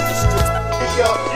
out the streets. Yo.